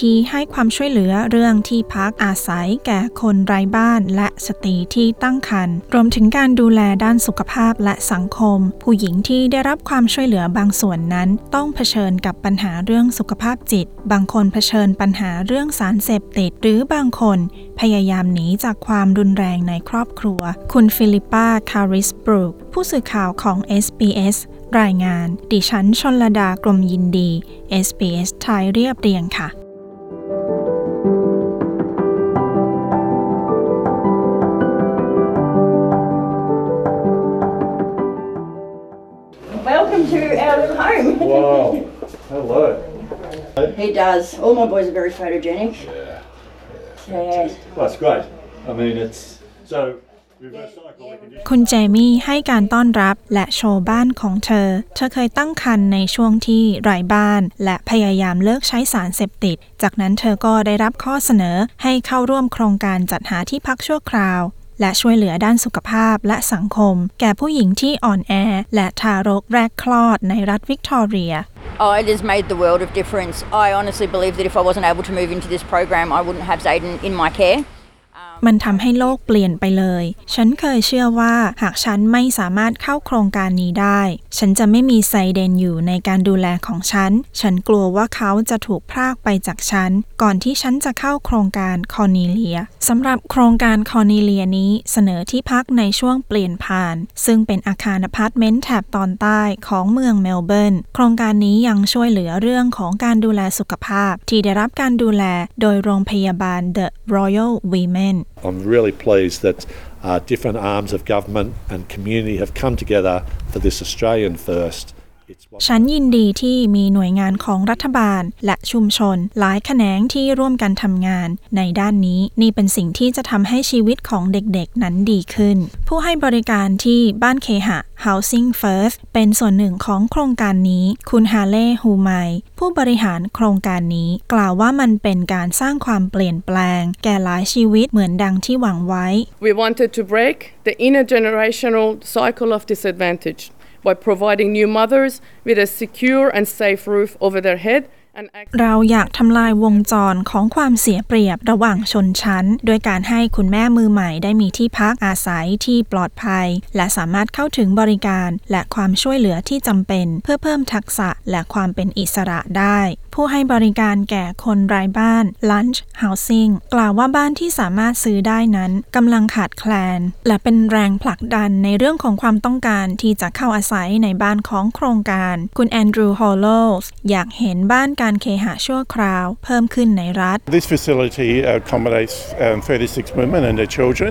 ที่ให้ความช่วยเหลือเรื่องที่พักอาศัยแก่คนไร้บ้านและสตรีที่ตั้งครรภ์รวมถึงการดูแลด้านสุขภาพและสังคม ผู้หญิงที่ได้รับความช่วยเหลือบางส่วนนั้น ต้องเผชิญกับปัญหาเรื่องสุขภาพจิต บางคนเผชิญปัญหาเรื่องสารเสพติด หรือบางคน พยายามหนีจากความรุนแรงในครอบครัว คุณฟิลิปปาคาริสบรูกผู้สื่อข่าวของ SBS รายงาน ดิฉันชนลดากรมยินดี SBS ไทยเรียบเรียงค่ะ Welcome to our little home. Wow. Hello. he does. All my boys are very photogenic. Yeah. Yeah. Well, that's great. I mean, it's so reverse cycle reconditioning. คุณเจมี่ให้การต้อนรับและโชว์บ้านของเธอ เธอเคยตั้งครรภ์ในช่วงที่ไร้บ้าน และพยายามเลิกใช้สารเสพติด จากนั้นเธอก็ได้รับข้อเสนอให้เข้าร่วมโครงการจัดหาที่พักชั่วคราว และช่วยเหลือด้านสุขภาพและสังคม แก่ผู้หญิงที่อ่อนแอ และทารกแรกคลอดในรัฐวิกตอเรีย Oh, it has made the world of difference. I honestly believe that if I wasn't able to move into this program, I wouldn't have Zayden in my care. มันทำให้โลกเปลี่ยนไปเลย ฉันเคยเชื่อว่าหากฉันไม่สามารถเข้าโครงการนี้ได้ ฉันจะไม่มีไซเดนอยู่ในการดูแลของฉัน ฉันกลัวว่าเขาจะถูกพรากไปจากฉัน ก่อนที่ฉันจะเข้าโครงการ Cornelia สำหรับโครงการ Cornelia นี้เสนอที่พักในช่วงเปลี่ยนผ่าน ซึ่งเป็นอาคารอพาร์ตเมนต์แถบตอนใต้ของเมืองเมลเบิร์น โครงการนี้ยังช่วยเหลือเรื่องของการดูแลสุขภาพ ที่ได้รับการดูแลโดยโรงพยาบาล The Royal Women I'm really pleased that uh, different arms of government and community have come together for this Australian first. It's one ฉันยินดีที่มีหน่วยงานของรัฐบาล และชุมชน หลายแขนงที่ร่วมกันทำงาน ในด้านนี้นี่เป็นสิ่งที่จะทำให้ชีวิตของเด็กๆนั้นดีขึ้น ผู้ให้บริการที่บ้านเคหะ Housing First เป็นส่วนหนึ่งของโครงการนี้ คุณฮาเล่ฮูไมผู้บริหารโครงการนี้ กล่าวว่ามันเป็นการสร้างความเปลี่ยนแปลง แก่หลายชีวิตเหมือนดังที่หวังไว้ We wanted to break the intergenerational cycle of disadvantage by providing new mothers with a secure and safe roof over their head เราอยากทำลายวงจรของความเสียเปรียบระหว่างชนชั้น โดยการให้คุณแม่มือใหม่ได้มีที่พักอาศัยที่ปลอดภัย และสามารถเข้าถึงบริการและความช่วยเหลือที่จำเป็น เพื่อเพิ่มทักษะและความเป็นอิสระได้ผู้ให้บริการแก่คนไร้บ้าน Lunch Housing กล่าวว่าบ้านที่สามารถซื้อได้นั้นกำลังขาดแคลน และเป็นแรงผลักดันในเรื่องของความต้องการที่จะเข้าอาศัยในบ้านของโครงการ คุณแอนดรูว์ฮอลโลสอยากเห็นบ้านการเคหะชั่วคราว เพิ่มขึ้นในรัฐ This facility accommodates 36 women and their children.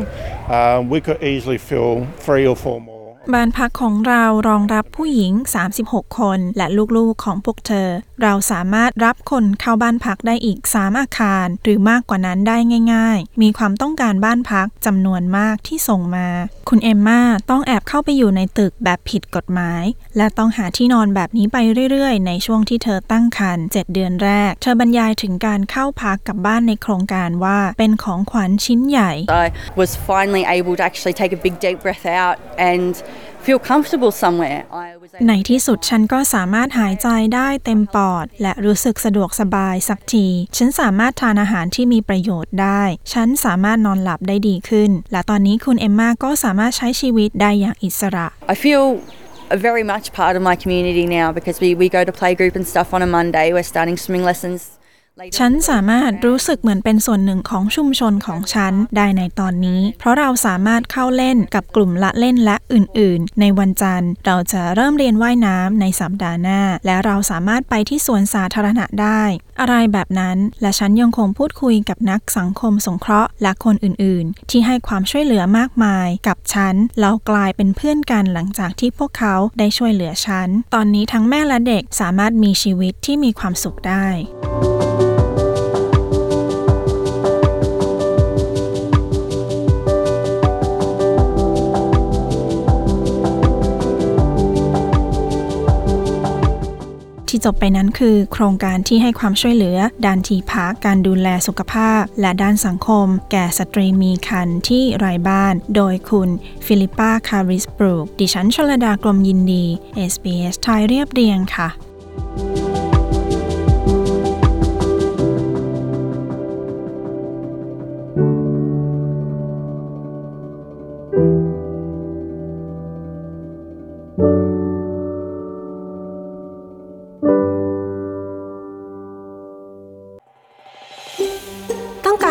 Um, we could easily fill three or four more. บ้านพักของเรารองรับผู้หญิง 36 คน และลูกๆของพวกเธอ เราสามารถรับคนเข้าบ้านพักได้อีก 3 อาคาร หรือมากกว่านั้นได้ง่าย ๆ มีความต้องการบ้านพักจำนวนมากที่ส่งมา คุณเอมมาต้องแอบเข้าไปอยู่ในตึกแบบผิดกฎหมาย และต้องหาที่นอนแบบนี้ไปเรื่อยๆ ในช่วงที่เธอตั้งครรภ์7เดือนแรก เธอบรรยายถึงการเข้าพักกับบ้านในโครงการว่าเป็นของขวัญชิ้นใหญ่ I was finally able to actually take a big deep breath out and feel comfortable somewhere. I was able ในที่สุดฉันก็สามารถหายใจได้เต็มปอด และรู้สึกสะดวกสบายสักที ฉันสามารถทานอาหารที่มีประโยชน์ได้ ฉันสามารถนอนหลับได้ดีขึ้น และตอนนี้คุณเอมมาก็สามารถใช้ชีวิตได้อย่างอิสระ I feel very much part of my community now because we, we go to playgroup and stuff on a Monday. We're starting swimming lessons. Later ฉันสามารถรู้สึกเหมือนเป็นส่วนหนึ่งของชุมชนของฉันได้ในตอนนี้ เพราะเราสามารถเข้าเล่นกับกลุ่มละเล่นและอื่น ๆ ในวันจันทร์ เราจะเริ่มเรียนว่ายน้ำในสัปดาห์หน้า และเราสามารถไปที่สวนสาธารณะได้ อะไรแบบนั้น และฉันยังคงพูดคุยกับนักสังคมสงเคราะห์และคนอื่น ๆ ที่ให้ความช่วยเหลือมากมาย กับฉันเรากลายเป็นเพื่อนกันหลังจากที่พวกเขาได้ช่วยเหลือฉัน ตอนนี้ทั้งแม่และเด็กสามารถมีชีวิตที่มีความสุขได้ จบไปนั้นคือ โครงการที่ให้ความช่วยเหลือ ด้านที่พักการดูแลสุขภาพ และด้านสังคม แก่สตรีมีคันที่ไร้บ้าน โดยคุณฟิลิปปาคาริสบรูกดิฉันชลดากลมยินดี SBS ไทยเรียบเรียงค่ะ